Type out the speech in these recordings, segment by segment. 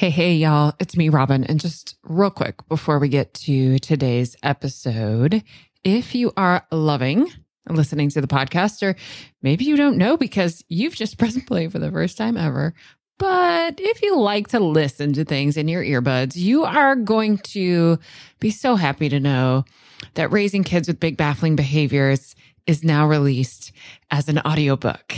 Hey, hey, y'all. It's me, Robyn. And just real quick before we get to today's episode, if you are loving listening to the podcast, or maybe you don't know because you've just pressed play for the first time ever, but if you like to listen to things in your earbuds, you are going to be so happy to know that Raising Kids with Big Baffling Behaviors is now released as an audiobook.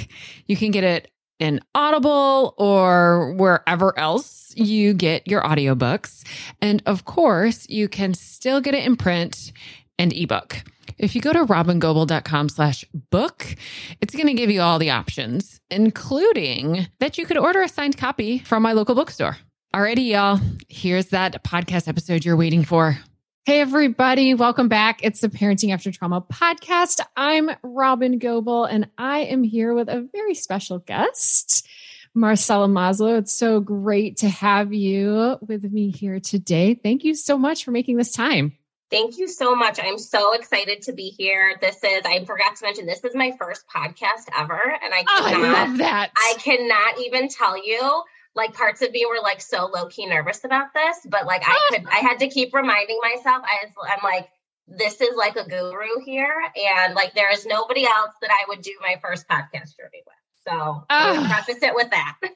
You can get it in Audible or wherever else you get your audiobooks. And of course, you can still get it in print and ebook. If you go to robyngobbel.com slash book, it's going to give you all the options, including that you could order a signed copy from my local bookstore. Alrighty, y'all. Here's that podcast episode you're waiting for. Hey, everybody. Welcome back. It's the Parenting After Trauma podcast. I'm Robyn Gobbel, and I am here with a very special guest, Marcella Maslow. It's so great to have you with me here today. Thank you so much for making this time. Thank you so much. I'm so excited to be here. This is, I forgot to mention, this is my first podcast ever. And I cannot, oh, I love that. I cannot even tell you like parts of me were like so low key nervous about this, but like I could, I had to keep reminding myself. I was, I'm like, this is like a guru here, and like there is nobody else that I would do my first podcast journey with. So oh. preface it with that.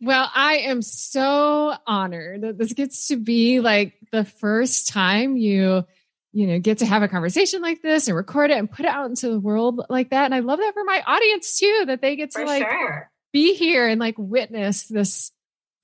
Well, I am so honored that this gets to be like the first time you, you know, get to have a conversation like this and record it and put it out into the world like that. And I love that for my audience too, that they get to for like sure be here and like witness this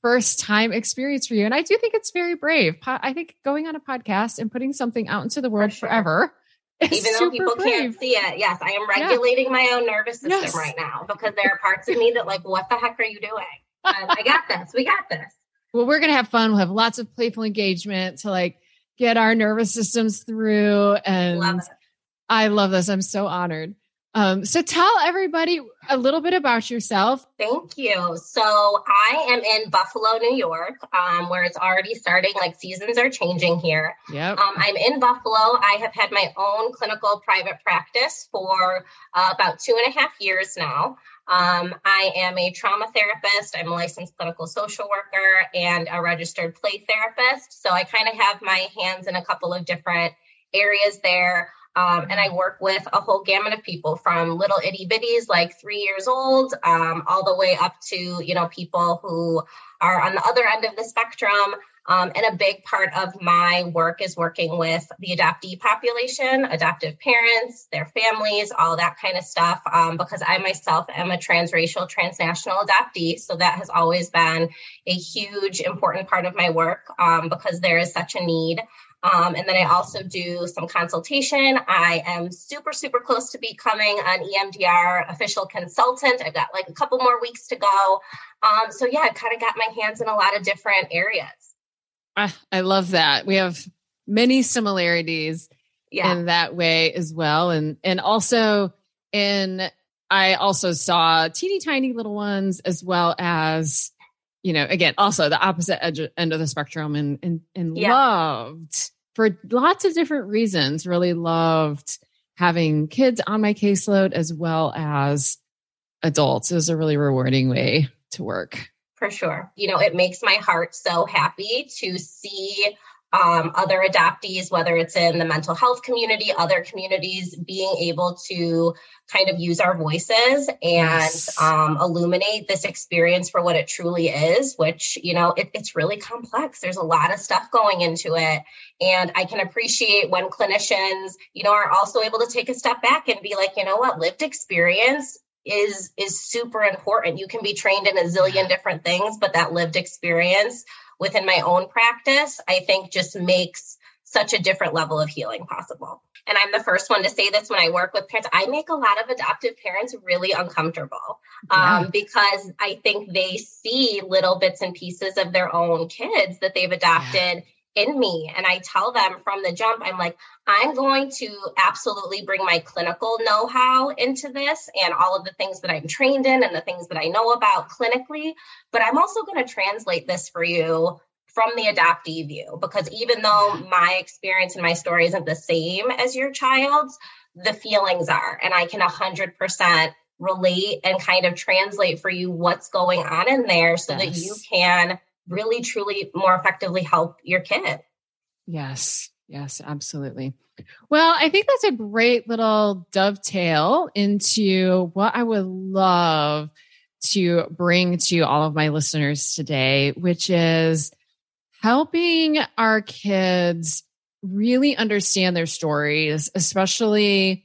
first time experience for you. And I do think it's very brave. I think going on a podcast and putting something out into the world for sure. forever. Even though people brave. can't see it. Yes, I am regulating yeah. my own nervous system yes. right now because there are parts of me that like, what the heck are you doing? I got this. We got this. Well, we're gonna have fun. We'll have lots of playful engagement to like get our nervous systems through. And love I love this. I'm so honored. Um, so tell everybody a little bit about yourself. Thank you. So I am in Buffalo, New York, um, where it's already starting, like seasons are changing here. Yep. Um, I'm in Buffalo. I have had my own clinical private practice for uh, about two and a half years now. Um, I am a trauma therapist. I'm a licensed clinical social worker and a registered play therapist. So I kind of have my hands in a couple of different areas there. Um, and I work with a whole gamut of people from little itty bitties, like three years old, um, all the way up to, you know, people who are on the other end of the spectrum. Um, and a big part of my work is working with the adoptee population, adoptive parents, their families, all that kind of stuff. Um, because I myself am a transracial, transnational adoptee. So that has always been a huge, important part of my work um, because there is such a need. Um, and then I also do some consultation. I am super, super close to becoming an EMDR official consultant. I've got like a couple more weeks to go. Um, so, yeah, I've kind of got my hands in a lot of different areas. Ah, I love that. We have many similarities yeah. in that way as well. And, and also in, I also saw teeny tiny little ones as well as you know, again, also the opposite edge end of the spectrum and and, and yeah. loved for lots of different reasons, really loved having kids on my caseload as well as adults. It was a really rewarding way to work. For sure. You know, it makes my heart so happy to see um, other adoptees, whether it's in the mental health community, other communities, being able to kind of use our voices and yes. um, illuminate this experience for what it truly is, which, you know, it, it's really complex. There's a lot of stuff going into it. And I can appreciate when clinicians, you know, are also able to take a step back and be like, you know what, lived experience is is super important. You can be trained in a zillion different things, but that lived experience within my own practice, I think just makes such a different level of healing possible. And I'm the first one to say this when I work with parents. I make a lot of adoptive parents really uncomfortable yeah. um, because I think they see little bits and pieces of their own kids that they've adopted in me. And I tell them from the jump, I'm like, I'm going to absolutely bring my clinical know how into this and all of the things that I'm trained in and the things that I know about clinically. But I'm also going to translate this for you from the adoptee view because even though my experience and my story isn't the same as your child's, the feelings are. And I can 100% relate and kind of translate for you what's going on in there so yes. that you can really truly more effectively help your kid. Yes. Yes, absolutely. Well, I think that's a great little dovetail into what I would love to bring to all of my listeners today, which is helping our kids really understand their stories, especially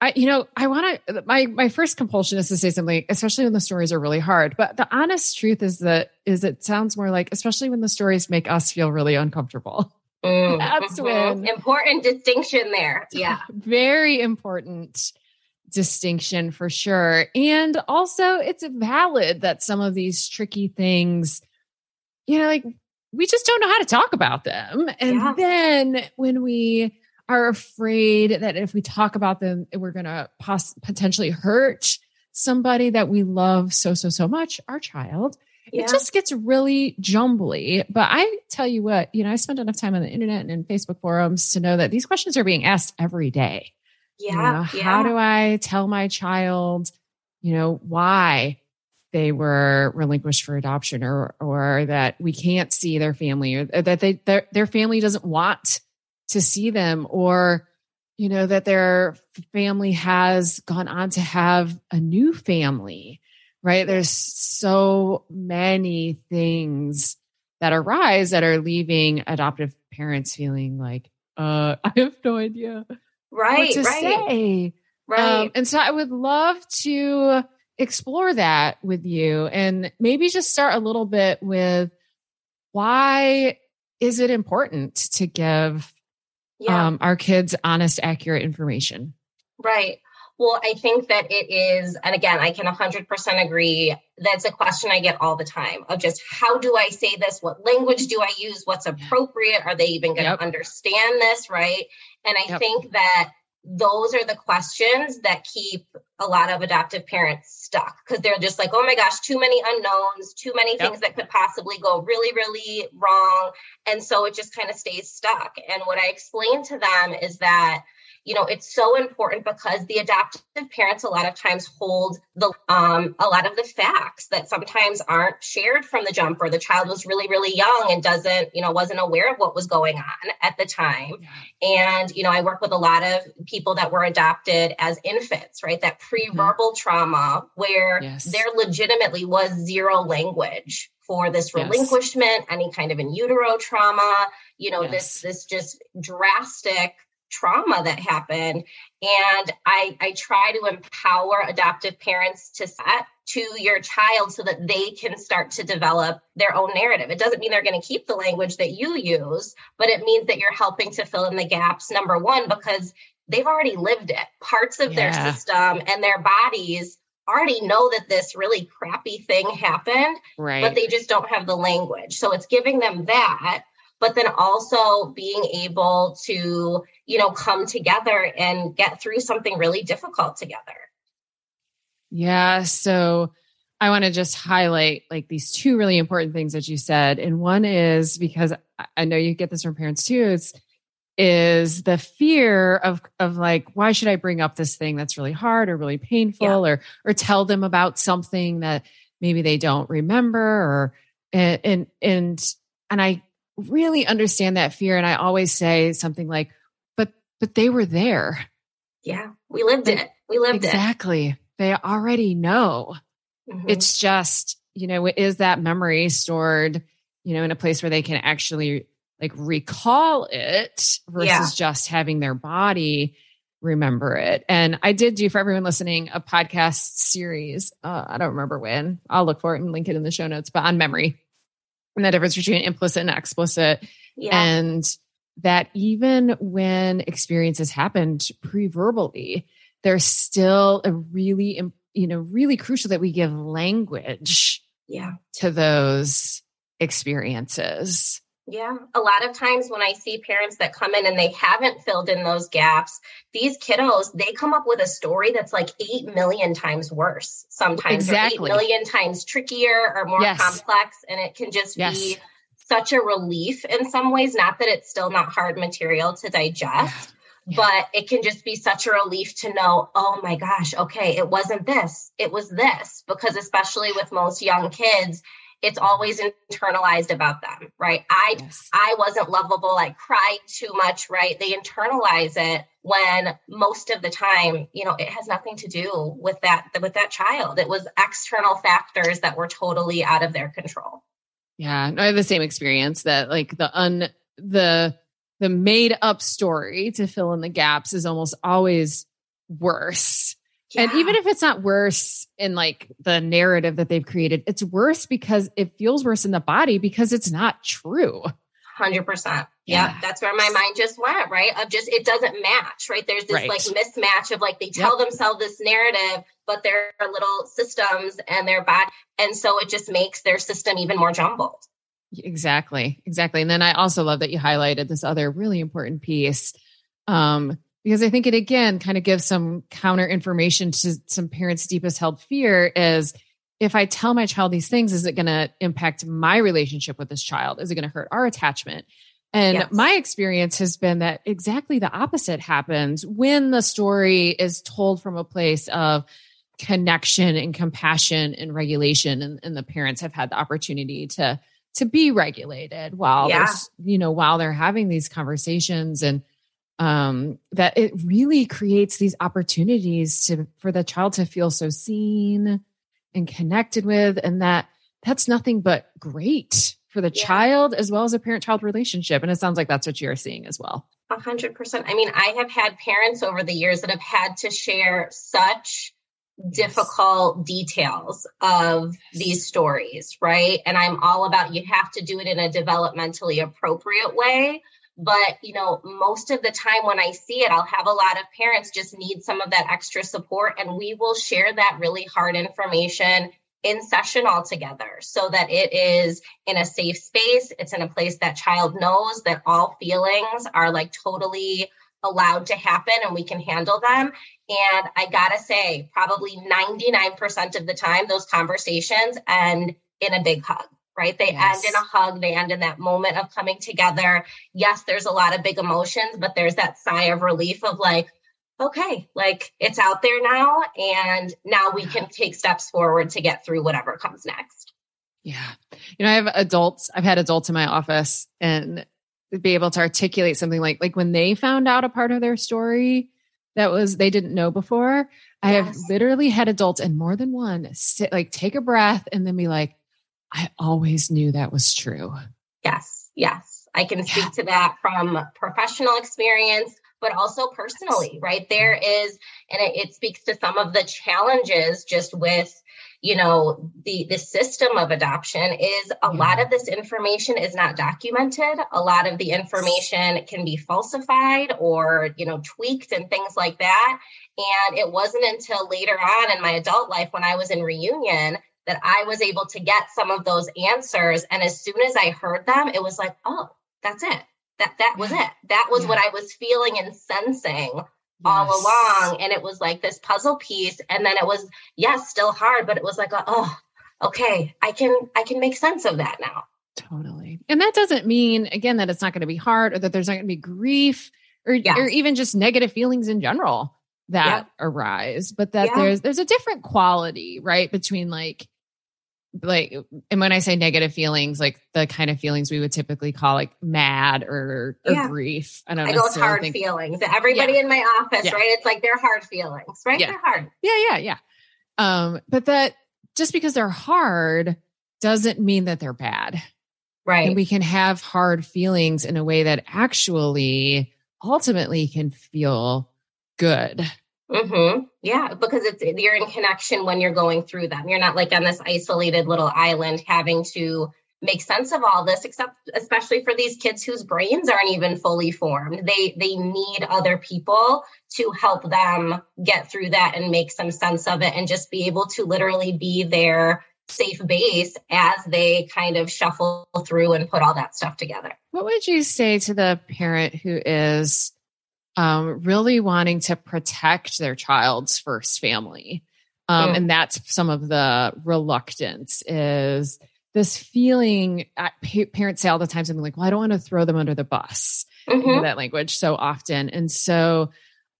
I, you know, I want to, my, my first compulsion is to say something, especially when the stories are really hard. But the honest truth is that, is it sounds more like, especially when the stories make us feel really uncomfortable. Mm, That's mm-hmm. when important distinction there. Yeah. Very important distinction for sure. And also, it's valid that some of these tricky things, you know, like we just don't know how to talk about them. And yeah. then when we are afraid that if we talk about them, we're going to pos- potentially hurt somebody that we love so, so, so much, our child. Yeah. It just gets really jumbly. But I tell you what, you know, I spend enough time on the internet and in Facebook forums to know that these questions are being asked every day. Yeah. You know, yeah. How do I tell my child, you know, why they were relinquished for adoption or or that we can't see their family or that they their, their family doesn't want to see them or you know that their family has gone on to have a new family right? There's so many things that arise that are leaving adoptive parents feeling like uh i have no idea right to right. say. Right. um, and so i would love to explore that with you and maybe just start a little bit with why is it important to give yeah. um, our kids honest, accurate information. Right. Well, I think that it is, and again, I can 100% agree. That's a question I get all the time of just how do I say this? What language do I use? What's appropriate? Are they even going to yep. understand this? Right. And I yep. think that those are the questions that keep a lot of adoptive parents stuck because they're just like, oh my gosh, too many unknowns, too many yep. things that could possibly go really, really wrong. And so it just kind of stays stuck. And what I explain to them is that you know it's so important because the adoptive parents a lot of times hold the um, a lot of the facts that sometimes aren't shared from the jump or the child was really really young and doesn't you know wasn't aware of what was going on at the time and you know i work with a lot of people that were adopted as infants right that pre-verbal mm-hmm. trauma where yes. there legitimately was zero language for this relinquishment yes. any kind of in utero trauma you know yes. this this just drastic trauma that happened. And i i try to empower adoptive parents to set to your child so that they can start to develop their own narrative. It doesn't mean they're going to keep the language that you use but it means that you're helping to fill in the gaps number one because they've already lived it. Parts of yeah. their system and their bodies already know that this really crappy thing happened right. but they just don't have the language. So it's giving them that but then also being able to, you know, come together and get through something really difficult together. Yeah. So I want to just highlight like these two really important things that you said. And one is because I know you get this from parents too, it's is the fear of of like why should i bring up this thing that's really hard or really painful yeah. or or tell them about something that maybe they don't remember or and and and, and i really understand that fear. And I always say something like, but, but they were there. Yeah. We lived it. We lived exactly. it. Exactly. They already know. Mm-hmm. It's just, you know, is that memory stored, you know, in a place where they can actually like recall it versus yeah. just having their body remember it. And I did do for everyone listening a podcast series. Uh, I don't remember when. I'll look for it and link it in the show notes, but on memory and the difference between implicit and explicit. Yeah. And that even when experiences happened pre-verbally, there's still a really, you know, really crucial that we give language yeah. to those experiences. Yeah. A lot of times when I see parents that come in and they haven't filled in those gaps, these kiddos, they come up with a story that's like 8 million times worse sometimes, exactly. or 8 million times trickier or more yes. complex. And it can just yes. be such a relief in some ways. Not that it's still not hard material to digest. Yeah. But it can just be such a relief to know, oh my gosh, okay, it wasn't this, it was this. Because, especially with most young kids, it's always internalized about them, right? I yes. I wasn't lovable, I cried too much, right? They internalize it when most of the time, you know, it has nothing to do with that with that child. It was external factors that were totally out of their control. Yeah, I have the same experience that like the un the the made up story to fill in the gaps is almost always worse. Yeah. And even if it's not worse in like the narrative that they've created, it's worse because it feels worse in the body because it's not true. 100%. Yeah. that's where my mind just went, right? Of just, it doesn't match, right? There's this right. like mismatch of like they tell yep. themselves this narrative, but their little systems and their body. And so it just makes their system even more jumbled. Exactly. Exactly. And then I also love that you highlighted this other really important piece. Um, because I think it again kind of gives some counter information to some parents' deepest held fear is if I tell my child these things, is it going to impact my relationship with this child? Is it going to hurt our attachment? And yes. my experience has been that exactly the opposite happens when the story is told from a place of connection and compassion and regulation, and, and the parents have had the opportunity to to be regulated while yeah. you know while they're having these conversations and um that it really creates these opportunities to for the child to feel so seen and connected with and that that's nothing but great for the yeah. child as well as a parent child relationship and it sounds like that's what you're seeing as well a hundred percent i mean i have had parents over the years that have had to share such difficult details of these stories, right? And I'm all about you have to do it in a developmentally appropriate way. But, you know, most of the time when I see it, I'll have a lot of parents just need some of that extra support, and we will share that really hard information in session all together so that it is in a safe space. It's in a place that child knows that all feelings are like totally allowed to happen and we can handle them. And I gotta say, probably 99% of the time, those conversations end in a big hug, right? They yes. end in a hug, they end in that moment of coming together. Yes, there's a lot of big emotions, but there's that sigh of relief of like, okay, like it's out there now. And now we can take steps forward to get through whatever comes next. Yeah. You know, I have adults, I've had adults in my office and be able to articulate something like like when they found out a part of their story that was they didn't know before. I have literally had adults and more than one sit like take a breath and then be like, I always knew that was true. Yes, yes. I can speak yeah. to that from professional experience, but also personally, right? There mm-hmm. is, and it, it speaks to some of the challenges just with you know the the system of adoption is a lot of this information is not documented a lot of the information can be falsified or you know tweaked and things like that and it wasn't until later on in my adult life when i was in reunion that i was able to get some of those answers and as soon as i heard them it was like oh that's it that that was it that was yeah. what i was feeling and sensing yes. all along. And it was like this puzzle piece. And then it was, yes, still hard, but it was like, oh, okay, I can, I can make sense of that now. Totally. And that doesn't mean, again, that it's not going to be hard or that there's not going to be grief or, yes. or even just negative feelings in general that yeah. arise, but that yeah. there's, there's a different quality, right? Between like, like and when i say negative feelings like the kind of feelings we would typically call like mad or, or yeah. grief. I don't know those hard think, feelings everybody yeah. in my office yeah. right? It's like they're hard feelings right? They're hard. Yeah yeah yeah. Um but that just because they're hard doesn't mean that they're bad. Right. and we can have hard feelings in a way that actually ultimately can feel good Mm-hmm. Yeah, because it's you're in connection when you're going through them. You're not like on this isolated little island having to make sense of all this except especially for these kids whose brains aren't even fully formed they they need other people to help them get through that and make some sense of it and just be able to literally be their safe base as they kind of shuffle through and put all that stuff together what would you say to the parent who is um, really wanting to protect their child's first family. Um, mm. And that's some of the reluctance is this feeling uh, parents say all the time something like, well, I don't want to throw them under the bus. Mm-hmm. that language so often. And so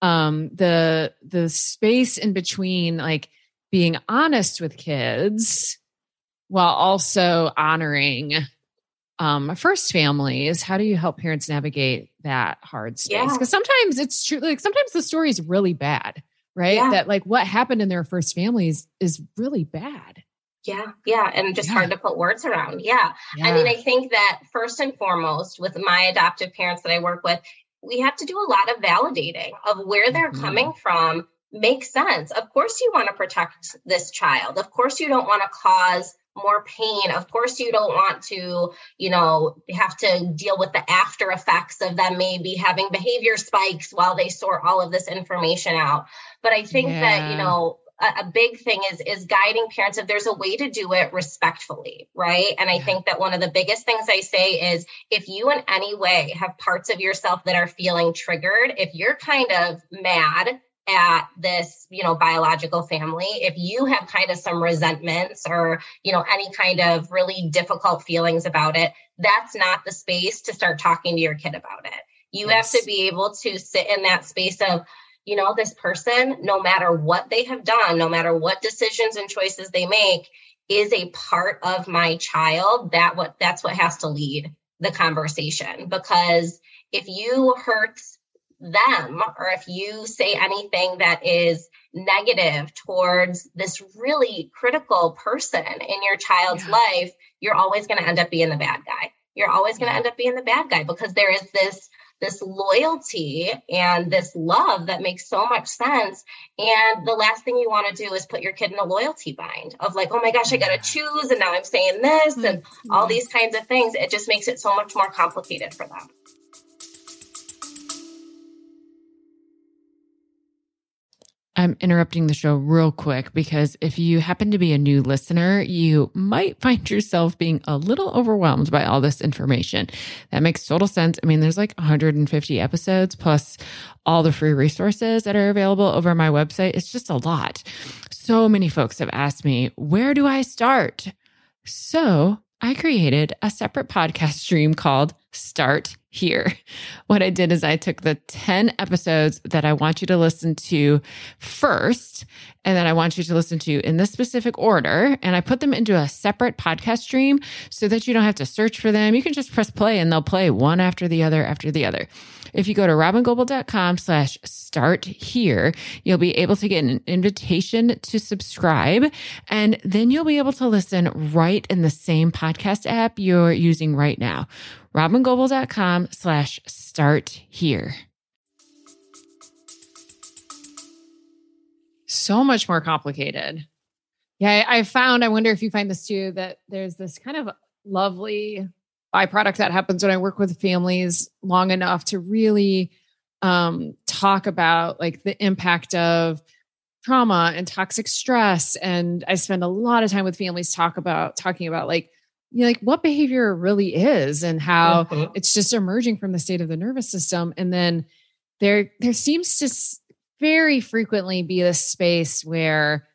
um, the the space in between like being honest with kids while also honoring um, first families. How do you help parents navigate that hard space? Because yeah. sometimes it's true. Like sometimes the story is really bad, right? Yeah. That like what happened in their first families is really bad. Yeah, yeah, and just yeah. hard to put words around. Yeah. yeah. I mean, I think that first and foremost, with my adoptive parents that I work with, we have to do a lot of validating of where they're mm-hmm. coming from makes sense. Of course, you want to protect this child. Of course, you don't want to cause more pain. Of course, you don't want to, you know, have to deal with the after effects of them maybe having behavior spikes while they sort all of this information out. But I think yeah. that, you know, a, big thing is is guiding parents if there's a way to do it respectfully right and i think that one of the biggest things i say is if you in any way have parts of yourself that are feeling triggered if you're kind of mad at this you know biological family if you have kind of some resentments or you know any kind of really difficult feelings about it that's not the space to start talking to your kid about it. You yes. have to be able to sit in that space of you know this person no matter what they have done no matter what decisions and choices they make is a part of my child. That what that's what has to lead the conversation. Because if you hurt them or if you say anything that is negative towards this really critical person in your child's yeah. life, you're always going to end up being the bad guy. You're always going to end up being the bad guy because there is this this loyalty and this love that makes so much sense. And the last thing you want to do is put your kid in a loyalty bind of like, oh my gosh, I got to choose. And now I'm saying this and all mm-hmm. these kinds of things. It just makes it so much more complicated for them. I'm interrupting the show real quick because if you happen to be a new listener, you might find yourself being a little overwhelmed by all this information. That makes total sense. I mean, there's like 150 episodes plus all the free resources that are available over my website. It's just a lot. So many folks have asked me, where do I start? So I created a separate podcast stream called Start Here. What I did is I took the 10 episodes that I want you to listen to first, and that I want you to listen to in this specific order, and I put them into a separate podcast stream so that you don't have to search for them. You can just press play and they'll play one after the other after the other. If you go to robyngobbel.com slash start here, you'll be able to get an invitation to subscribe. And then you'll be able to listen right in the same podcast app you're using right now. robyngobbel.com slash start here. So much more complicated. Yeah, I found, I wonder if you find this too, that there's this kind of lovely byproduct that happens when I work with families long enough to really um, talk about like the impact of trauma and toxic stress. And I spend a lot of time with families talk about talking about like, you know, like what behavior really is and how mm-hmm. it's just emerging from the state of the nervous system. And then there there seems to very frequently be this space where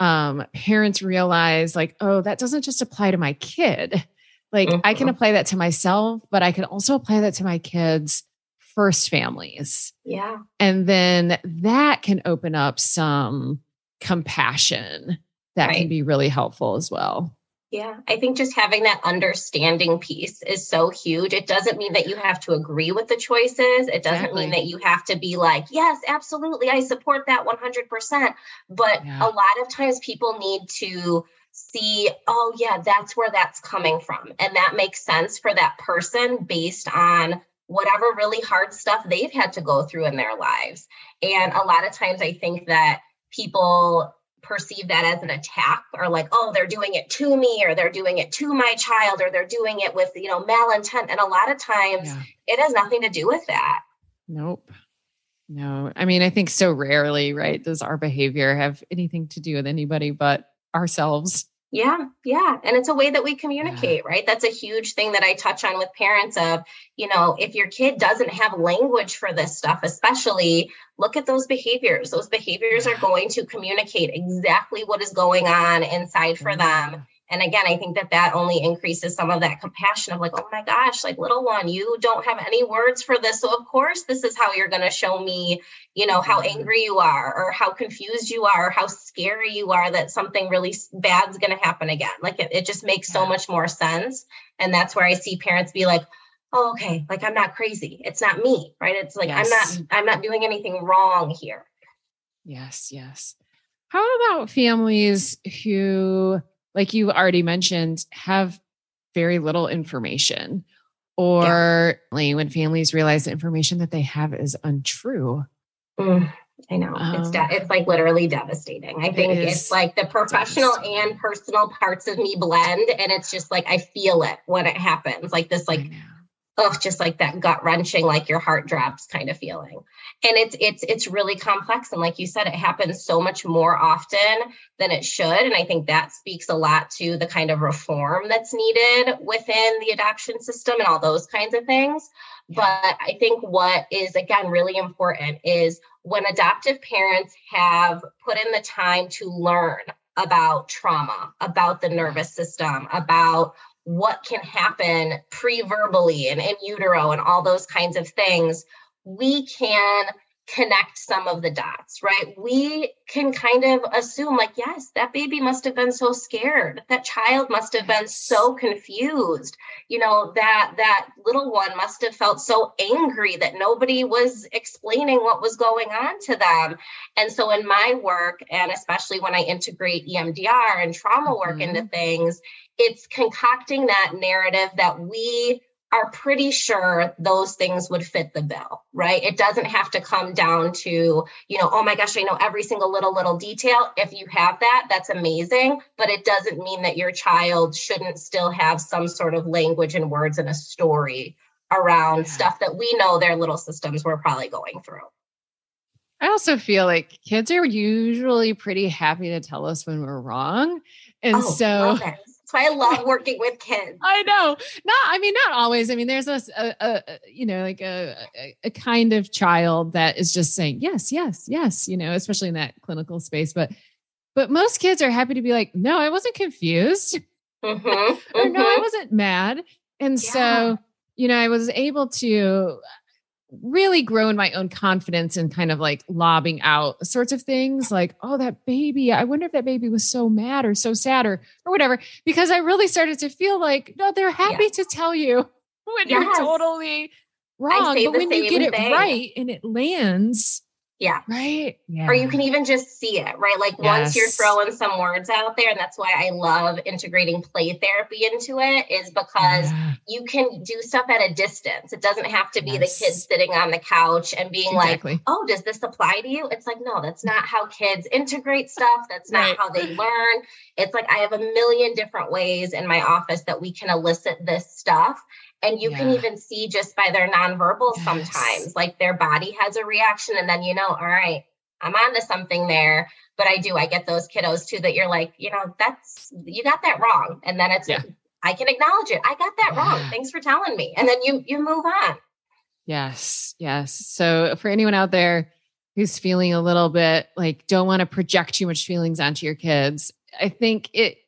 um, parents realize like, oh, that doesn't just apply to my kid like mm-hmm. I can mm-hmm. apply that to myself, but I can also apply that to my kids' first families. Yeah. And then that can open up some compassion that right. can be really helpful as well. Yeah, I think just having that understanding piece is so huge. It doesn't mean that you have to agree with the choices. It doesn't exactly. mean that you have to be like, yes, absolutely, I support that 100%. But yeah. a lot of times people need to see, oh, yeah, that's where that's coming from. And that makes sense for that person based on whatever really hard stuff they've had to go through in their lives. And a lot of times I think that people perceive that as an attack or like oh they're doing it to me or they're doing it to my child or they're doing it with you know malintent and a lot of times yeah. it has nothing to do with that nope no i mean i think so rarely right does our behavior have anything to do with anybody but ourselves. Yeah, yeah. And it's a way that we communicate, yeah. right? That's a huge thing that I touch on with parents of, you know, if your kid doesn't have language for this stuff, especially look at those behaviors. Those behaviors are going to communicate exactly what is going on inside for them. And again i think that that only increases some of that compassion of like oh my gosh like little one you don't have any words for this so of course this is how you're going to show me you know how mm-hmm. angry you are or how confused you are or how scary you are that something really bad's going to happen again like it, it just makes so much more sense and that's where i see parents be like oh, okay, like I'm not crazy. It's not me, right? It's like yes. I'm not I'm not doing anything wrong here. Yes, yes. How about families who, like you already mentioned, have very little information? Or yeah. when families realize the information that they have is untrue. Mm, I know. Um, it's de- it's like literally devastating. I think it it's like the professional and personal parts of me blend and it's just like I feel it when it happens. Like this like oh just like that gut wrenching like your heart drops kind of feeling. And it's it's it's really complex and like you said it happens so much more often than it should and i think that speaks a lot to the kind of reform that's needed within the adoption system and all those kinds of things. But i think what is again really important is when adoptive parents have put in the time to learn about trauma about the nervous system about what can happen pre-verbally and in utero and all those kinds of things, we can connect some of the dots, right? We can kind of assume, like, yes, that baby must have been so scared. That child must have been so confused. You know, that that little one must have felt so angry that nobody was explaining what was going on to them. And so in my work, and especially when I integrate EMDR and trauma work mm-hmm. into things, it's concocting that narrative that we are pretty sure those things would fit the bill, right? It doesn't have to come down to, you know, oh my gosh, I know every single little, little detail. If you have that, that's amazing. But it doesn't mean that your child shouldn't still have some sort of language and words and a story around yeah. stuff that we know their little systems were probably going through. I also feel like kids are usually pretty happy to tell us when we're wrong. And oh, so why I love working with kids. I know. Not, I mean, not always. I mean, there's a, a, a you know, like a, a, kind of child that is just saying yes, yes, yes. You know, especially in that clinical space. But, but most kids are happy to be like, no, I wasn't confused, mm-hmm, or mm-hmm. no, I mm-hmm. wasn't mad. And yeah. so, you know, I was able to really grow in my own confidence and kind of like lobbing out sorts of things like, oh, that baby, I wonder if that baby was so mad or so sad or, or whatever, because I really started to feel like, no, they're happy yes. to tell you when yes. you're totally wrong. But when you get thing. it right and it lands, yeah. Right. Yeah. Or you can even just see it, right? Like yes. once you're throwing some words out there, and that's why I love integrating play therapy into it, is because yeah. you can do stuff at a distance. It doesn't have to be yes. the kids sitting on the couch and being exactly. like, oh, does this apply to you? It's like, no, that's not how kids integrate stuff. That's not right. how they learn. It's like I have a million different ways in my office that we can elicit this stuff. And you yeah. can even see just by their nonverbal yes. sometimes, like their body has a reaction. And then you know, all right, I'm on to something there. But I do, I get those kiddos too that you're like, you know, that's, you got that wrong. And then it's, yeah. I can acknowledge it. I got that wrong. Thanks for telling me. And then you, you move on. Yes. Yes. So for anyone out there who's feeling a little bit like don't want to project too much feelings onto your kids, I think it,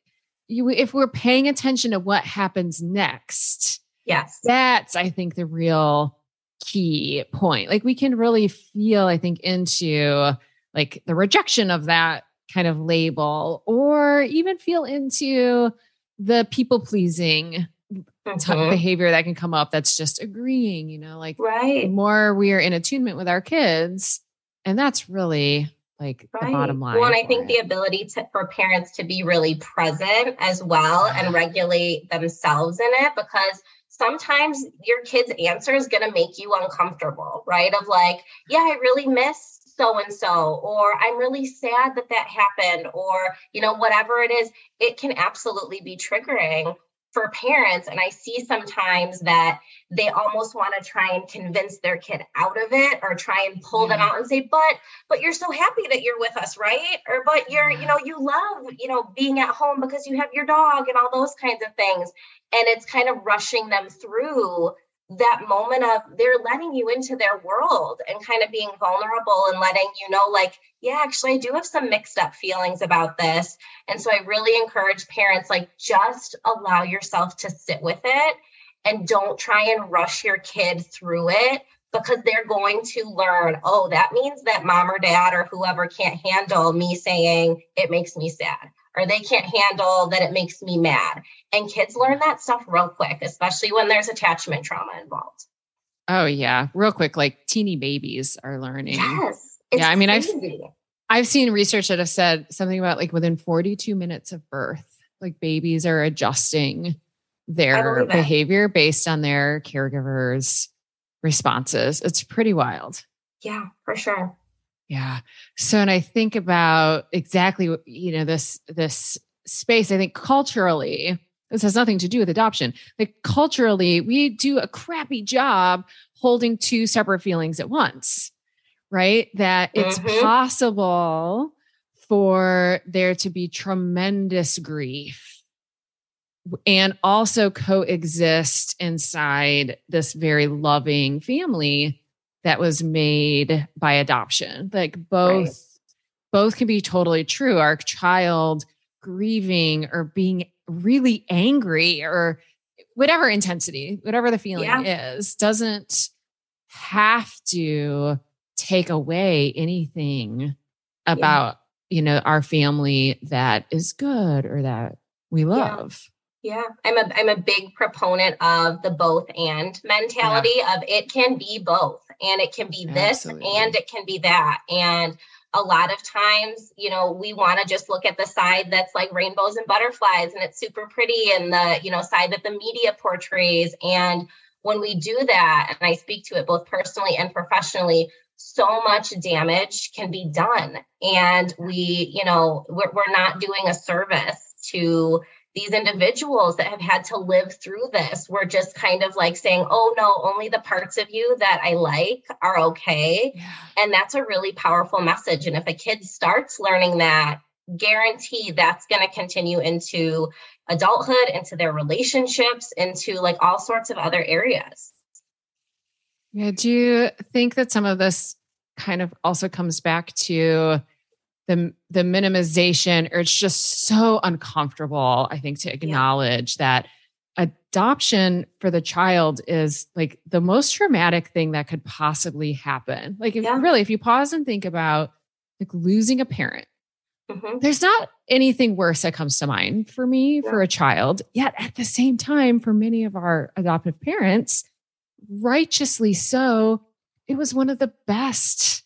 you, if we're paying attention to what happens next, Yes. That's, I think, the real key point. Like we can really feel, I think, into like the rejection of that kind of label or even feel into the people pleasing mm-hmm. behavior that can come up that's just agreeing, you know, like right. the more we are in attunement with our kids. And that's really like right. the bottom line. Well, and I think it. the ability to, for parents to be really present as well and regulate themselves in it because sometimes your kid's answer is going to make you uncomfortable, right? Of like, yeah, I really miss so and so, or I'm really sad that that happened, or, you know, whatever it is, it can absolutely be triggering for parents and i see sometimes that they almost want to try and convince their kid out of it or try and pull yeah. them out and say but but you're so happy that you're with us right? Or but you're you know you love you know being at home because you have your dog and all those kinds of things. And it's kind of rushing them through that moment of they're letting you into their world and kind of being vulnerable and letting you know like yeah actually i do have some mixed up feelings about this. And so i really encourage parents like just allow yourself to sit with it and don't try and rush your kid through it because they're going to learn oh that means that mom or dad or whoever can't handle me saying it makes me sad or they can't handle that it makes me mad. And kids learn that stuff real quick, especially when there's attachment trauma involved. Oh yeah, real quick like teeny babies are learning. Yes. yeah, I mean crazy. I've I've seen research that have said something about like within 42 minutes of birth, like babies are adjusting their behavior based on their caregivers' responses. It's pretty wild. Yeah, for sure. Yeah. So, and I think about exactly, you know, this, this space, I think culturally, this has nothing to do with adoption. Like culturally, we do a crappy job holding two separate feelings at once, right? That it's mm-hmm. possible for there to be tremendous grief and also coexist inside this very loving family that was made by adoption. Like both right. both can be totally true. Our child grieving or being really angry or whatever intensity, whatever the feeling yeah. is, doesn't have to take away anything about, yeah. you know, our family that is good or that we love. Yeah, I'm a I'm a big proponent of the both and mentality yeah. of it can be both and it can be this Absolutely. and it can be that. And a lot of times, you know, we want to just look at the side that's like rainbows and butterflies and it's super pretty and the, you know, side that the media portrays. And when we do that, and I speak to it both personally and professionally, so much damage can be done. And we, you know, we're, we're not doing a service to these individuals that have had to live through this were just kind of like saying, oh no, only the parts of you that I like are okay. Yeah. And that's a really powerful message. And if a kid starts learning that, guarantee that's going to continue into adulthood, into their relationships, into like all sorts of other areas. Yeah. Do you think that some of this kind of also comes back to the the minimization or it's just so uncomfortable i think to acknowledge yeah. that adoption for the child is like the most traumatic thing that could possibly happen like if yeah. really if you pause and think about like losing a parent mm-hmm. there's not anything worse that comes to mind for me yeah. for a child yet at the same time for many of our adoptive parents righteously so it was one of the best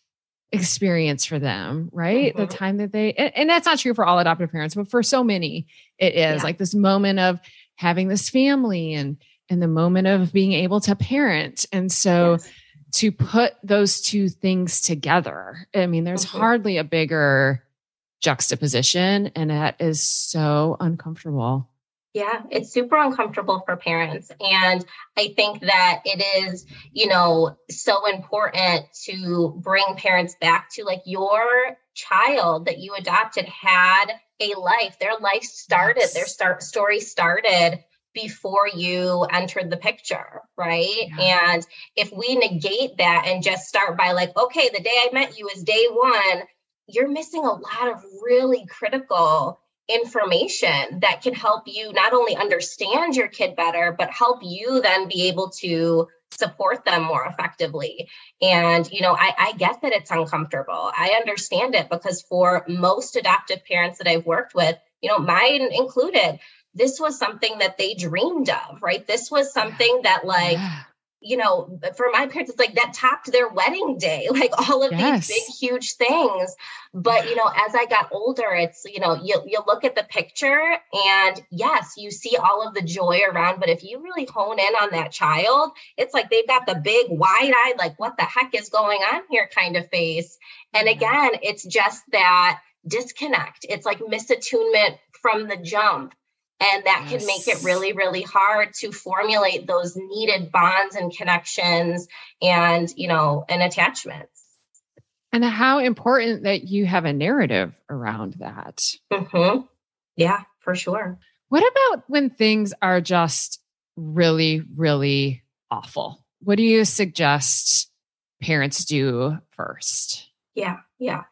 experience for them, right? Mm-hmm. The time that they, and, and, that's not true for all adoptive parents, but for so many, it is yeah. like this moment of having this family and, and the moment of being able to parent. And so yes. to put those two things together, I mean, there's mm-hmm. hardly a bigger juxtaposition, and that is so uncomfortable. Yeah, it's super uncomfortable for parents. And I think that it is, you know, so important to bring parents back to like your child that you adopted had a life. Their life started, yes. their start story started before you entered the picture, right? Yeah. And if we negate that and just start by like, okay, the day I met you is day one, you're missing a lot of really critical information that can help you not only understand your kid better, but help you then be able to support them more effectively. And, you know, I, I get that it's uncomfortable. I understand it because for most adoptive parents that I've worked with, you know, mine included, this was something that they dreamed of, right? This was something that, like, yeah you know, for my parents, it's like that topped their wedding day, like all of yes. these big, huge things. But, you know, as I got older, it's, you know, you, you look at the picture and yes, you see all of the joy around. But if you really hone in on that child, it's like they've got the big, wide eyed, like, what the heck is going on here kind of face. And again, it's just that disconnect. It's like misattunement from the jump and that yes. can make it really, really hard to formulate those needed bonds and connections and, you know, and attachments. And how important that you have a narrative around that. Mm-hmm. Yeah, for sure. What about when things are just really, really awful. What do you suggest parents do first? Yeah, yeah.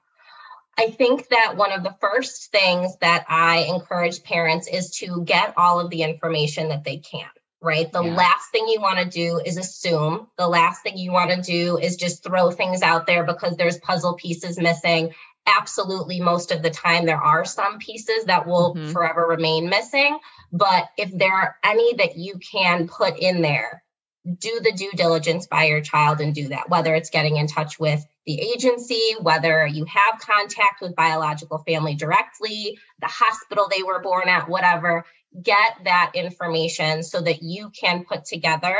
I think that one of the first things that I encourage parents is to get all of the information that they can, right? The yeah. last thing you want to do is assume. The last thing you want to do is just throw things out there because there's puzzle pieces missing. Absolutely, most of the time, there are some pieces that will mm-hmm. forever remain missing. But if there are any that you can put in there, do the due diligence by your child and do that, whether it's getting in touch with the agency, whether you have contact with biological family directly, the hospital they were born at, whatever, get that information so that you can put together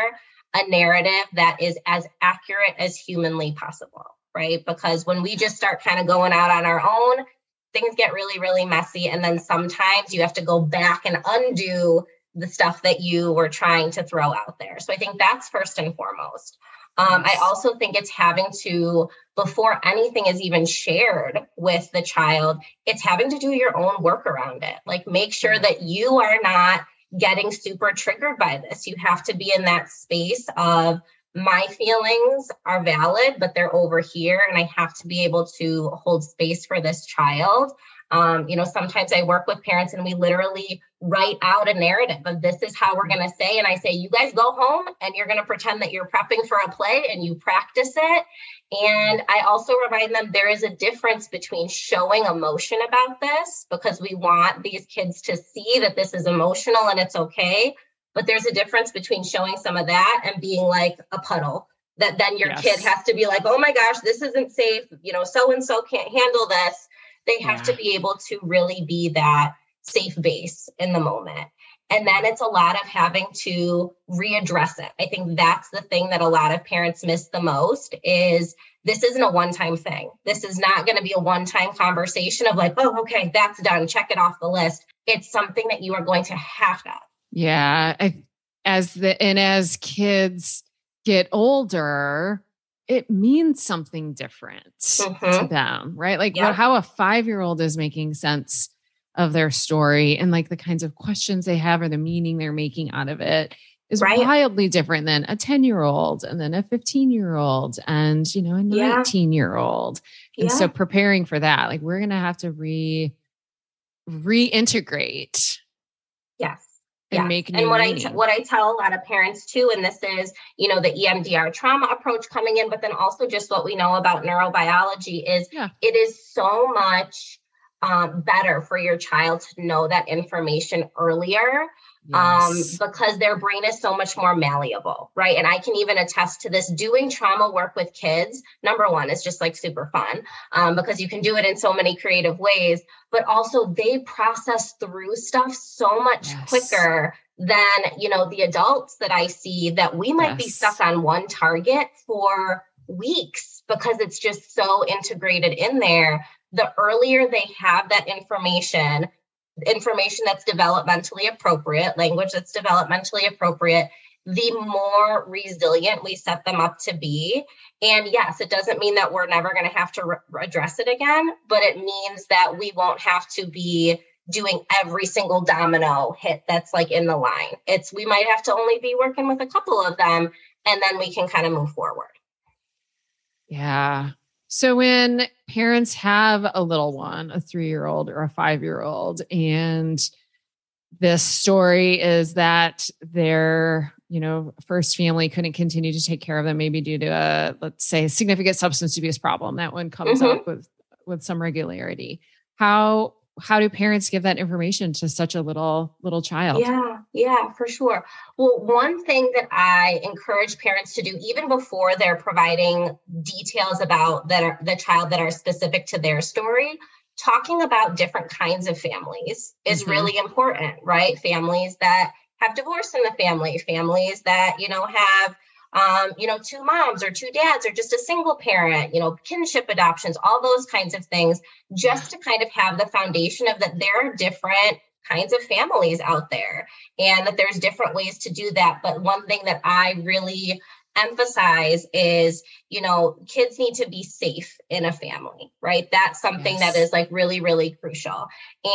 a narrative that is as accurate as humanly possible, right? Because when we just start kind of going out on our own, things get really, really messy. And then sometimes you have to go back and undo the stuff that you were trying to throw out there. So I think that's first and foremost. Um, I also think it's having to, before anything is even shared with the child, it's having to do your own work around it. Like make sure that you are not getting super triggered by this. You have to be in that space of my feelings are valid, but they're over here, and I have to be able to hold space for this child. Um, you know, sometimes I work with parents and we literally write out a narrative of this is how we're going to say. And I say, you guys go home and you're going to pretend that you're prepping for a play and you practice it. And I also remind them there is a difference between showing emotion about this because we want these kids to see that this is emotional and it's okay. But there's a difference between showing some of that and being like a puddle that then your yes. kid has to be like, oh my gosh, this isn't safe. You know, so and so can't handle this they have yeah. to be able to really be that safe base in the moment. And then it's a lot of having to readdress it. I think that's the thing that a lot of parents miss the most is this isn't a one-time thing. This is not going to be a one-time conversation of like, oh, okay, that's done. Check it off the list. It's something that you are going to have to. Yeah. I, as the and as kids get older, it means something different mm-hmm. to them, right? Like yeah. how a five year old is making sense of their story and like the kinds of questions they have or the meaning they're making out of it is right. wildly different than a 10 year old and then a 15 year old and you know a 19 year old and yeah. so preparing for that like we're gonna have to re reintegrate yes and yeah. make and what meaning. I t- what I tell a lot of parents too, and this is you know the EMDR trauma approach coming in, but then also just what we know about neurobiology is yeah. it is so much um, better for your child to know that information earlier yes. um, because their brain is so much more malleable, right? And I can even attest to this doing trauma work with kids. Number one, it's just like super fun um, because you can do it in so many creative ways, but also they process through stuff so much yes. quicker than, you know, the adults that I see that we might yes. be stuck on one target for weeks because it's just so integrated in there. The earlier they have that information, information that's developmentally appropriate, language that's developmentally appropriate, the more resilient we set them up to be. And yes, it doesn't mean that we're never going to have to re- address it again, but it means that we won't have to be doing every single domino hit that's like in the line. It's we might have to only be working with a couple of them and then we can kind of move forward. Yeah. So when parents have a little one, a three year old or a five year old, and this story is that their you know first family couldn't continue to take care of them maybe due to a let's say significant substance abuse problem that one comes mm-hmm. up with with some regularity how how do parents give that information to such a little little child? Yeah yeah for sure. Well one thing that i encourage parents to do even before they're providing details about that are, the child that are specific to their story talking about different kinds of families is mm-hmm. really important right? Families that have divorce in the family families that you know have um, you know, two moms or two dads or just a single parent, you know, kinship adoptions, all those kinds of things, just to kind of have the foundation of that there are different kinds of families out there and that there's different ways to do that. But one thing that I really emphasize is you know kids need to be safe in a family right that's something yes. that is like really really crucial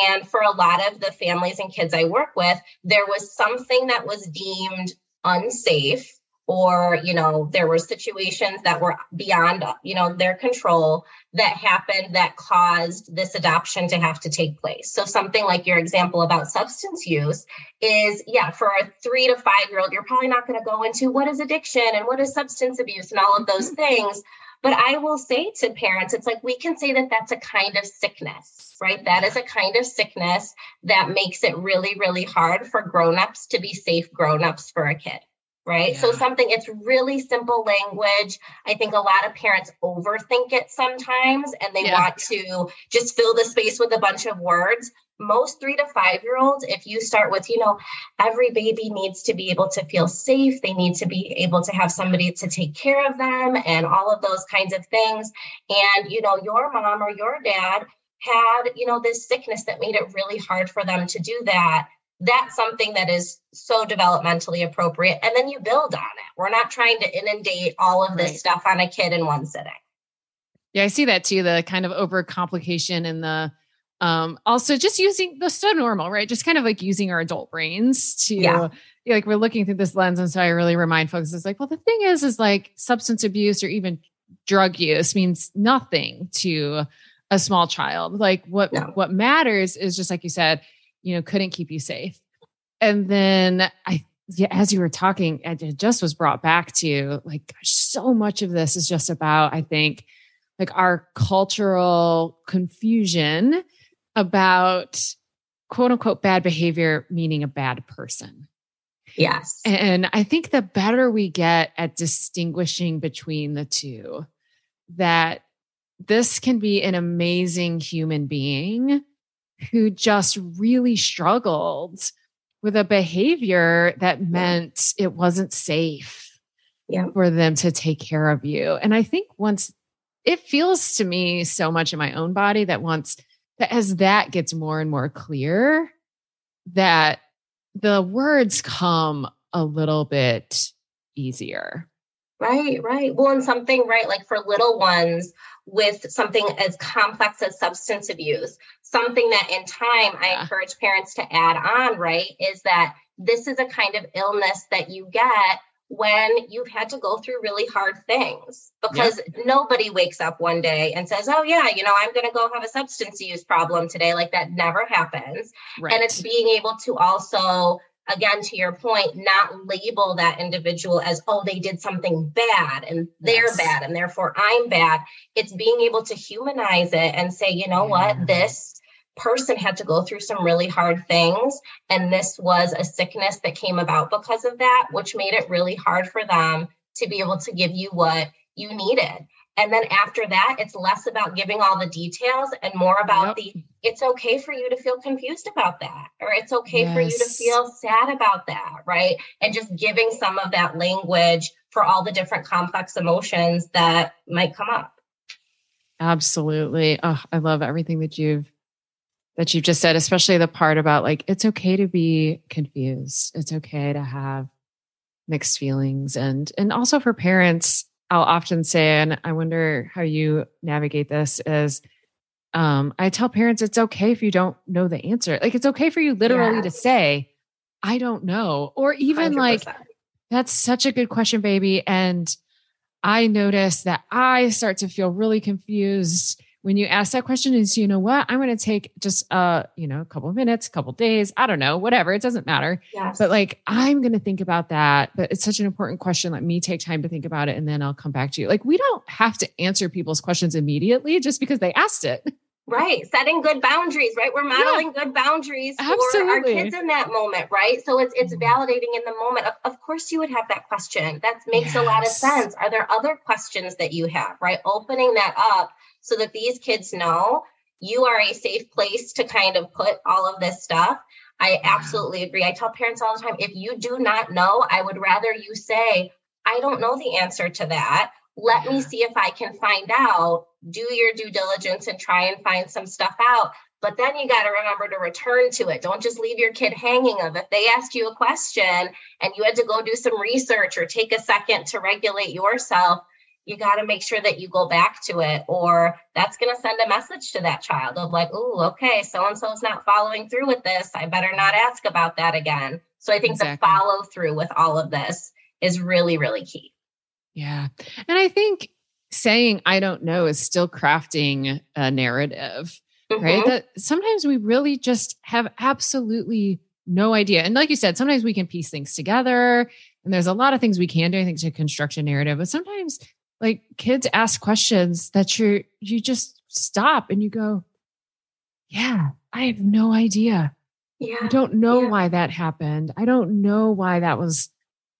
and for a lot of the families and kids i work with there was something that was deemed unsafe or you know there were situations that were beyond you know their control that happened that caused this adoption to have to take place. So something like your example about substance use is yeah for a three to five year old you're probably not going to go into what is addiction and what is substance abuse and all of those mm-hmm. things. But i will say to parents it's like we can say that that's a kind of sickness right? That is a kind of sickness that makes it really really hard for grown-ups to be safe grown-ups for a kid right? Yeah. So something it's really simple language. I think a lot of parents overthink it sometimes and they yeah. want to just fill the space with a bunch of words. Most 3 to 5 year olds if you start with, you know, every baby needs to be able to feel safe, they need to be able to have somebody to take care of them and all of those kinds of things and you know, your mom or your dad had, you know, this sickness that made it really hard for them to do that that's something that is so developmentally appropriate and then you build on it we're not trying to inundate all of this right. stuff on a kid in one sitting yeah i see that too the kind of overcomplication and the um also just using the so normal right just kind of like using our adult brains to yeah. like we're looking through this lens and so i really remind folks it's like well the thing is is like substance abuse or even drug use means nothing to a small child like what no. what matters is just like you said you know, couldn't keep you safe. And then I, yeah, as you were talking, it just was brought back to like gosh, so much of this is just about, I think, like our cultural confusion about quote unquote bad behavior meaning a bad person. Yes. And I think the better we get at distinguishing between the two, that this can be an amazing human being who just really struggled with a behavior that meant it wasn't safe yeah. for them to take care of you. And I think once it feels to me so much in my own body that once that as that gets more and more clear, that the words come a little bit easier. Right, right. Well, and something, right, like for little ones with something as complex as substance abuse, something that in time yeah. I encourage parents to add on, right, is that this is a kind of illness that you get when you've had to go through really hard things because yep. nobody wakes up one day and says, Oh, yeah, you know, I'm going to go have a substance use problem today. Like that never happens. Right. And it's being able to also again to your point not label that individual as oh they did something bad and they're yes. bad and therefore i'm bad it's being able to humanize it and say you know yeah. what this person had to go through some really hard things and this was a sickness that came about because of that which made it really hard for them to be able to give you what you needed and then after that, it's less about giving all the details and more about yep. the it's okay for you to feel confused about that, or it's okay yes. for you to feel sad about that, right? And just giving some of that language for all the different complex emotions that might come up. Absolutely. Oh, I love everything that you've that you've just said, especially the part about like it's okay to be confused. It's okay to have mixed feelings and and also for parents I'll often say, and I wonder how you navigate this is um, I tell parents it's okay if you don't know the answer. Like it's okay for you literally yes. to say, I don't know. Or even 100%. like, that's such a good question, baby. And I notice that I start to feel really confused when you ask that question is you know what i'm going to take just uh you know a couple of minutes a couple of days i don't know whatever it doesn't matter yes. but like i'm going to think about that but it's such an important question let me take time to think about it and then i'll come back to you like we don't have to answer people's questions immediately just because they asked it Right. Setting good boundaries, right? We're modeling yeah. good boundaries Absolutely. for our kids in that moment, right? So it's it's mm-hmm. validating in the moment. Of, of course you would have that question. That makes yes. a lot of sense. Are there other questions that you have, right? Opening that up so that these kids know you are a safe place to kind of put all of this stuff. I absolutely agree. I tell parents all the time if you do not know, I would rather you say, I don't know the answer to that. Let me see if I can find out. Do your due diligence and try and find some stuff out. But then you got to remember to return to it. Don't just leave your kid hanging of if they asked you a question and you had to go do some research or take a second to regulate yourself, you got to make sure that you go back to it or that's going to send a message to that child of like oh okay so and so's not following through with this i better not ask about that again so i think exactly. the follow through with all of this is really, really key. Yeah. And I think saying I don't know is still crafting a narrative, mm-hmm. right? That sometimes we really just have absolutely no idea. And like you said, sometimes we can piece things together and there's a lot of things we can do, I think, to construct a narrative. But sometimes like kids ask questions that you you just stop and you go, Yeah, I have no idea. Yeah. I don't know yeah. why that happened. I don't know why that was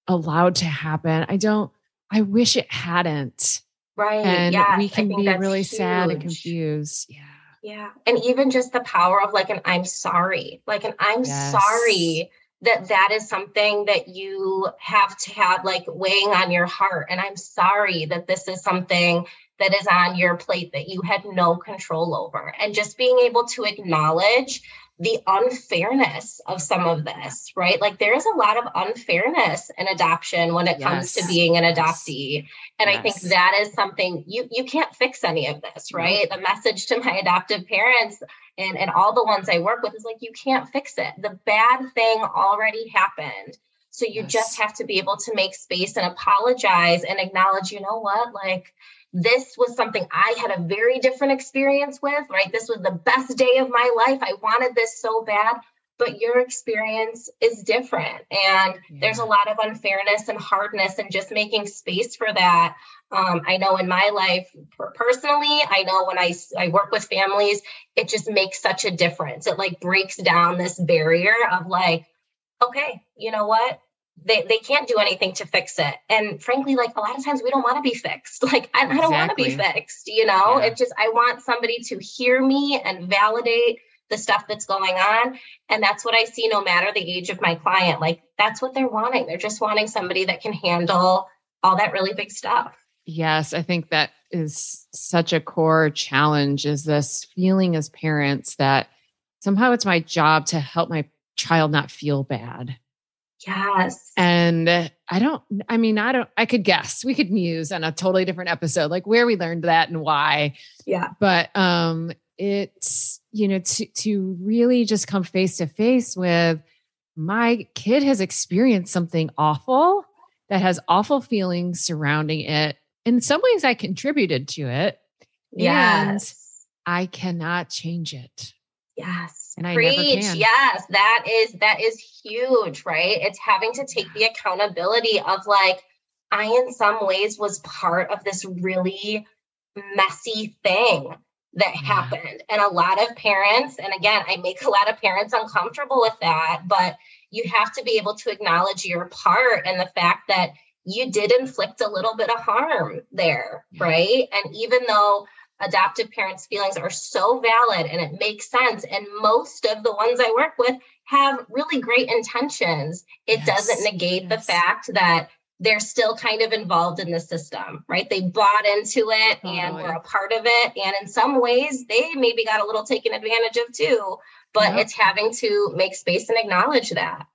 allowed to happen. I don't, I wish it hadn't. Right. And yes, we can be really huge. sad and confused. Yeah. Yeah. And even just the power of like an I'm sorry. Like an I'm yes. sorry that that is something that you have to have like weighing on your heart. And i'm sorry that this is something that is on your plate that you had no control over. And just being able to acknowledge the unfairness of some of this, right? Like there is a lot of unfairness in adoption when it yes. comes to being an adoptee. And yes. I think that is something you you can't fix any of this, right? The message to my adoptive parents and, and all the ones I work with is like you can't fix it. The bad thing already happened. So you yes. just have to be able to make space and apologize and acknowledge, you know what, like this was something I had a very different experience with, right? This was the best day of my life. I wanted this so bad, but your experience is different. And yeah. there's a lot of unfairness and hardness and just making space for that. Um, I know in my life personally, I know when I, I work with families, it just makes such a difference. It like breaks down this barrier of like, okay, you know what? They, they can't do anything to fix it. And frankly, like a lot of times we don't want to be fixed. Like I, I don't want to be fixed, you know? Yeah. It just I want somebody to hear me and validate the stuff that's going on. And that's what I see no matter the age of my client. Like that's what they're wanting. They're just wanting somebody that can handle all that really big stuff. Yes, I think that is such a core challenge is this feeling as parents that somehow it's my job to help my child not feel bad Yes. And I don't, I mean, I don't, I could guess. We could muse on a totally different episode, like where we learned that and why. Yeah. But um it's, you know, to to really just come face to face with my kid has experienced something awful that has awful feelings surrounding it. In some ways, I contributed to it. Yes. And I cannot change it. Yes. And I Preach. Yes, that is that is huge, right? It's having to take the accountability of like, I in some ways was part of this really messy thing that yeah. happened. And a lot of parents, and again, I make a lot of parents uncomfortable with that, but you have to be able to acknowledge your part and the fact that you did inflict a little bit of harm there, yeah. right? And even though adoptive parents' feelings are so valid and it makes sense. And most of the ones I work with have really great intentions. It yes. doesn't negate yes. the fact that they're still kind of involved in the system, right? They bought into it oh, and were a part of it. And in some ways, they maybe got a little taken advantage of too. But yep. it's having to make space and acknowledge that.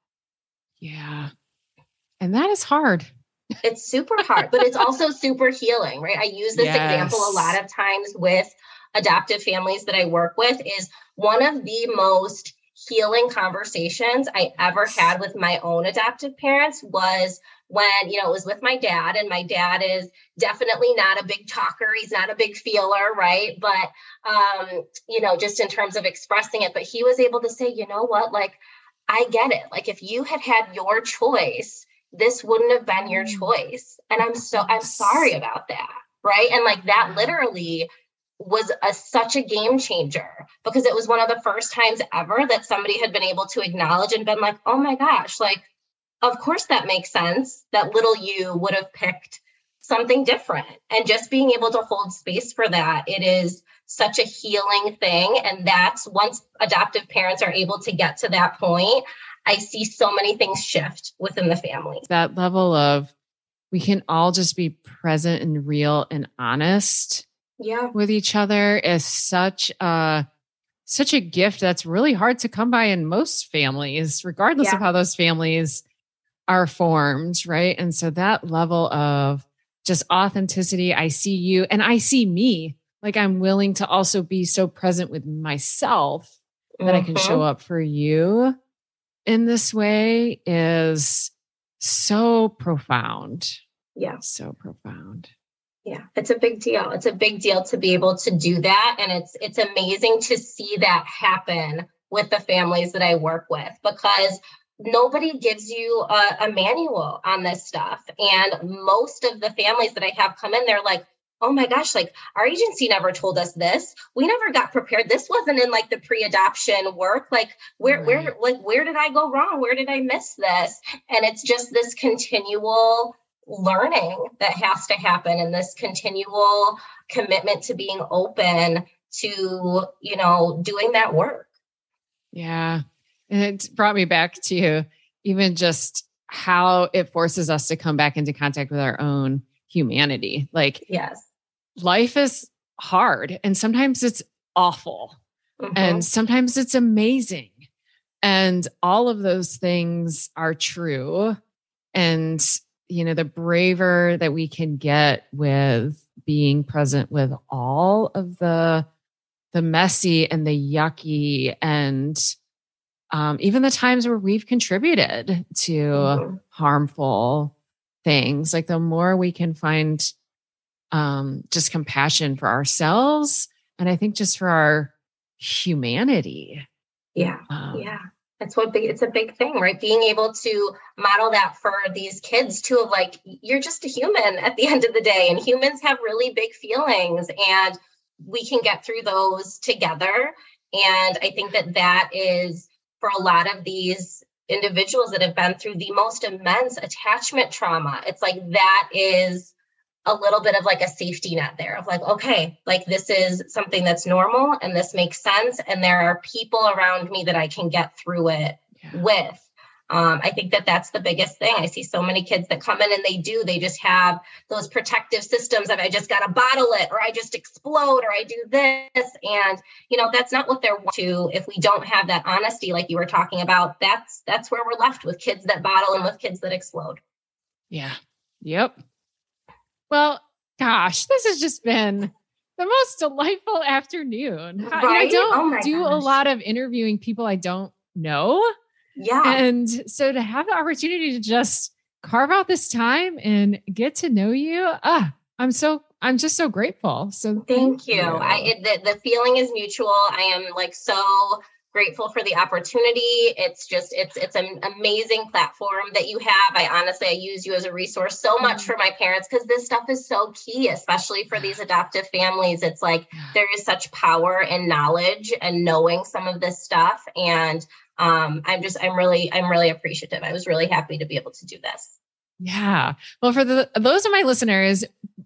Yeah. And that is hard. It's super hard, but it's also super healing, right? I use this yes. example a lot of times with adoptive families that I work with is one of the most healing conversations I ever had with my own adoptive parents was when you know it was with my dad and my dad is definitely not a big talker he's not a big feeler right but um you know just in terms of expressing it but he was able to say you know what like i get it like if you had had your choice this wouldn't have been your mm. choice. And I'm so, I'm sorry about that. Right. And like that literally was a, such a game changer because it was one of the first times ever that somebody had been able to acknowledge and been like, oh my gosh, like, of course that makes sense that little you would have picked something different. And just being able to hold space for that, it is such a healing thing. And that's once adoptive parents are able to get to that point, I see so many things shift within the family. That level of we can all just be present and real and honest yeah. with each other is such a such a gift that's really hard to come by in most families, regardless yeah. of how those families are formed, right? And so that level of just authenticity, I see you and I see me. Like I'm willing to also be so present with myself that mm-hmm. I can show mm-hmm. up for you in this way is so profound. Yeah. So profound. Yeah, it's a big deal. It's a big deal to be able to do that and it's it's amazing to see that happen with the families that I work with because nobody gives you a, a, manual on this stuff. And most of the families that I have come in, they're like, oh my gosh, like our agency never told us this. We never got prepared. This wasn't in like the pre-adoption work. Like where, right. where, like where did I go wrong? Where did I miss this? And it's just this continual learning that has to happen and this continual commitment to being open to, you know, doing that work. Yeah. And it brought me back to even just how it forces us to come back into contact with our own humanity. Like, yes, life is hard and sometimes it's awful mm-hmm. and sometimes it's amazing. And all of those things are true. And, you know, the braver that we can get with being present with all of the the messy and the yucky and um, even the times where we've contributed to mm-hmm. harmful things like the more we can find um, just compassion for ourselves and i think just for our humanity. Yeah um, yeah. That's what big it's a big thing right? Being able to model that for these kids too of like you're just a human at the end of the day and humans have really big feelings and we can get through those together. And i think that that is for a lot of these individuals that have been through the most immense attachment trauma. It's like that is a little bit of like a safety net there of like, okay, like this is something that's normal and this makes sense. And there are people around me that I can get through it yeah. with. Um, I think that that's the biggest thing. I see so many kids that come in and they do, they just have those protective systems of I just got to bottle it or I just explode or I do this. And, you know, that's not what they're to. If we don't have that honesty, like you were talking about, that's, that's where we're left with kids that bottle and with kids that explode. Yeah. Yep. Well, gosh, this has just been the most delightful afternoon. Right? I don't oh do gosh. a lot of interviewing people I don't know. Yeah. And so to have the opportunity to just carve out this time and get to know you, ah, I'm so I'm just so grateful. So thank, thank you. you. I it, the, the feeling is mutual. I am like so grateful for the opportunity. It's just it's it's an amazing platform that you have. I honestly I use you as a resource so much mm-hmm. for my parents because this stuff is so key, especially for these adoptive families. It's like there is such power in knowledge and knowing some of this stuff and um, I'm just I'm really I'm really appreciative. I was really happy to be able to do this. Yeah. Well, for the those of my listeners,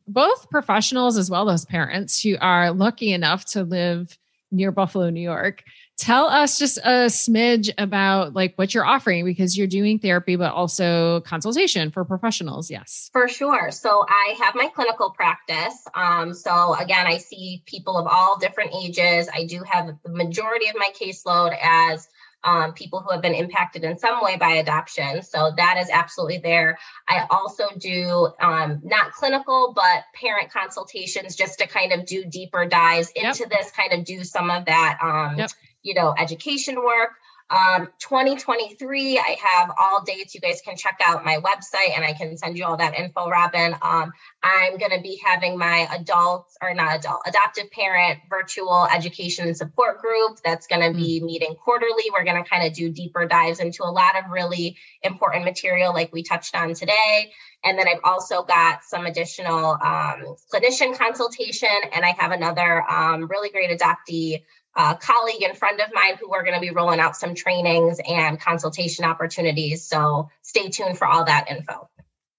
both professionals as well as parents who are lucky enough to live near Buffalo, New York, tell us just a smidge about like what you're offering because you're doing therapy but also consultation for professionals yes for sure so i have my clinical practice um, so again i see people of all different ages i do have the majority of my caseload as um, people who have been impacted in some way by adoption. So that is absolutely there. I also do um, not clinical, but parent consultations just to kind of do deeper dives into yep. this, kind of do some of that, um, yep. You know, education work. Um, 2023, I have all dates. You guys can check out my website and I can send you all that info, Robyn. Um, I'm going to be having my adult or not adult, adoptive parent virtual education and support group that's going to be mm. meeting quarterly. We're going to kind of do deeper dives into a lot of really important material like we touched on today. And then I've also got some additional um, clinician consultation, and I have another um, really great adoptee uh, colleague and friend of mine who are going to be rolling out some trainings and consultation opportunities. So stay tuned for all that info.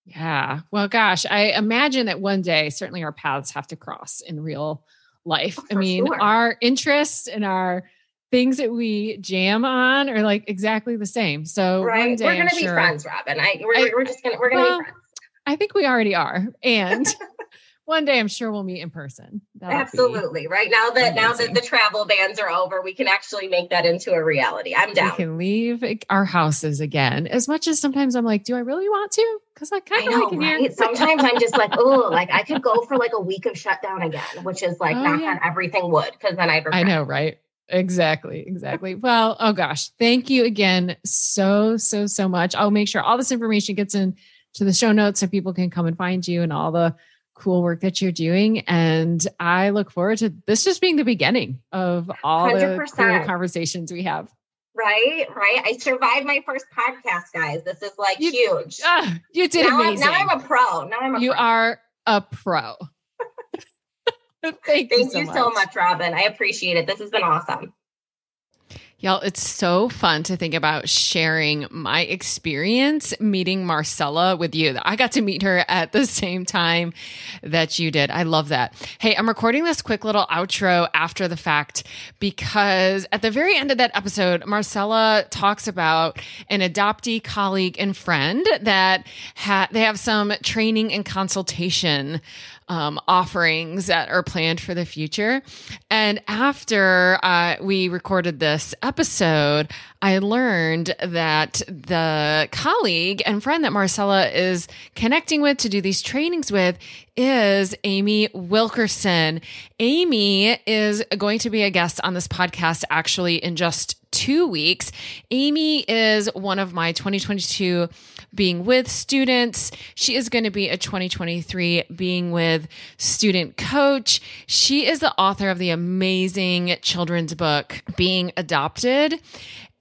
Yeah. Well, gosh, I imagine that one day, certainly our paths have to cross in real life. Oh, I mean, sure. our interests and our things that we jam on are like exactly the same. So right. we're going to be sure, friends, Robyn. I, we're, I, we're just going to, we're going to well, be friends. I think we already are. And one day I'm sure we'll meet in person. That'll Absolutely. Right now that amazing. now that the travel bans are over, we can actually make that into a reality. I'm down. We can leave our houses again. As much as sometimes I'm like, do I really want to? Because I kind of like it right? here. sometimes I'm just like, oh, like I could go for like a week of shutdown again, which is like oh, knock yeah. on everything would, because then I'd regret. I know, right? Exactly. Exactly. Well, oh gosh. Thank you again so, so, so much. I'll make sure all this information gets in to the show notes so people can come and find you and all the cool work that you're doing. And I look forward to this just being the beginning of all 100%. the cool conversations we have. Right, right. I survived my first podcast, guys. This is like you, huge. Uh, you did now amazing. I'm, now I'm a pro. Now I'm a you pro. are a pro. Thank, Thank you, so, you much. so much, Robyn. I appreciate it. This has been awesome. Y'all, it's so fun to think about sharing my experience meeting Marcella with you. I got to meet her at the same time that you did. I love that. Hey, I'm recording this quick little outro after the fact because at the very end of that episode, Marcella talks about an adoptee colleague and friend that ha- they have some training and consultation um, offerings that are planned for the future. And after uh, we recorded this episode, I learned that the colleague and friend that Marcella is connecting with to do these trainings with is Amy Wilkerson. Amy is going to be a guest on this podcast actually in just two weeks. Amy is one of my 2022 being with students. She is going to be a 2023 being with student coach. She is the author of the amazing children's book, Being Adopted.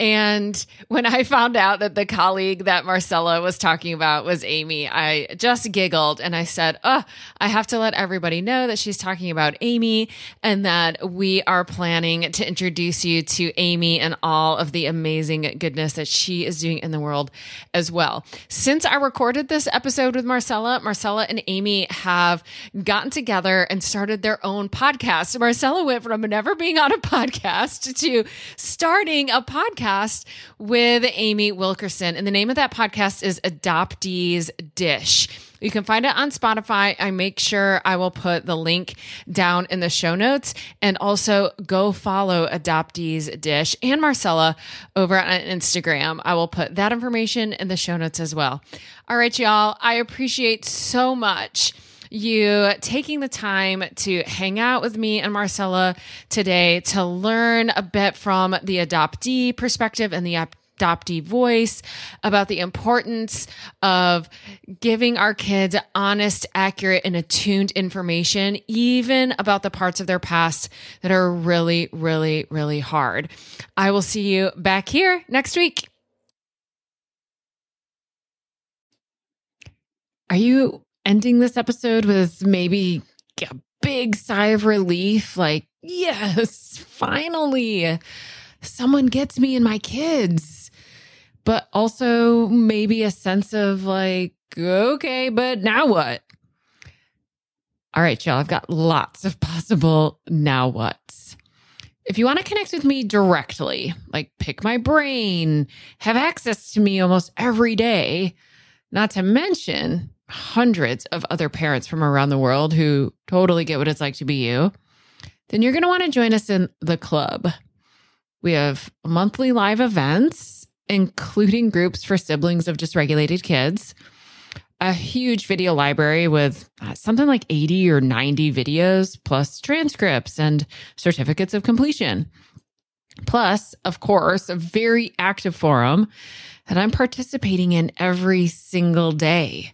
And when I found out that the colleague that Marcella was talking about was Amy, I just giggled and I said, Oh, I have to let everybody know that she's talking about Amy and that we are planning to introduce you to Amy and all of the amazing goodness that she is doing in the world as well. Since I recorded this episode with Marcella, Marcella and Amy have gotten together and started their own podcast. Marcella went from never being on a podcast to starting a podcast podcast with Amy Wilkerson. And the name of that podcast is Adoptees Dish. You can find it on Spotify. I make sure I will put the link down in the show notes and also go follow Adoptees Dish and Marcella over on Instagram. I will put that information in the show notes as well. All right, y'all. I appreciate so much you taking the time to hang out with me and Marcella today to learn a bit from the adoptee perspective and the adoptee voice about the importance of giving our kids honest, accurate, and attuned information, even about the parts of their past that are really, really, really hard. I will see you back here next week. Are you ending this episode with maybe a big sigh of relief like, yes, finally, someone gets me and my kids. But also maybe a sense of like, okay, but now what? All right, y'all, I've got lots of possible now what's. If you want to connect with me directly, like pick my brain, have access to me almost every day, not to mention hundreds of other parents from around the world who totally get what it's like to be you, then you're going to want to join us in the club. We have monthly live events, including groups for siblings of dysregulated kids, a huge video library with uh, something like 80 or 90 videos, plus transcripts and certificates of completion. Plus, of course, a very active forum that I'm participating in every single day.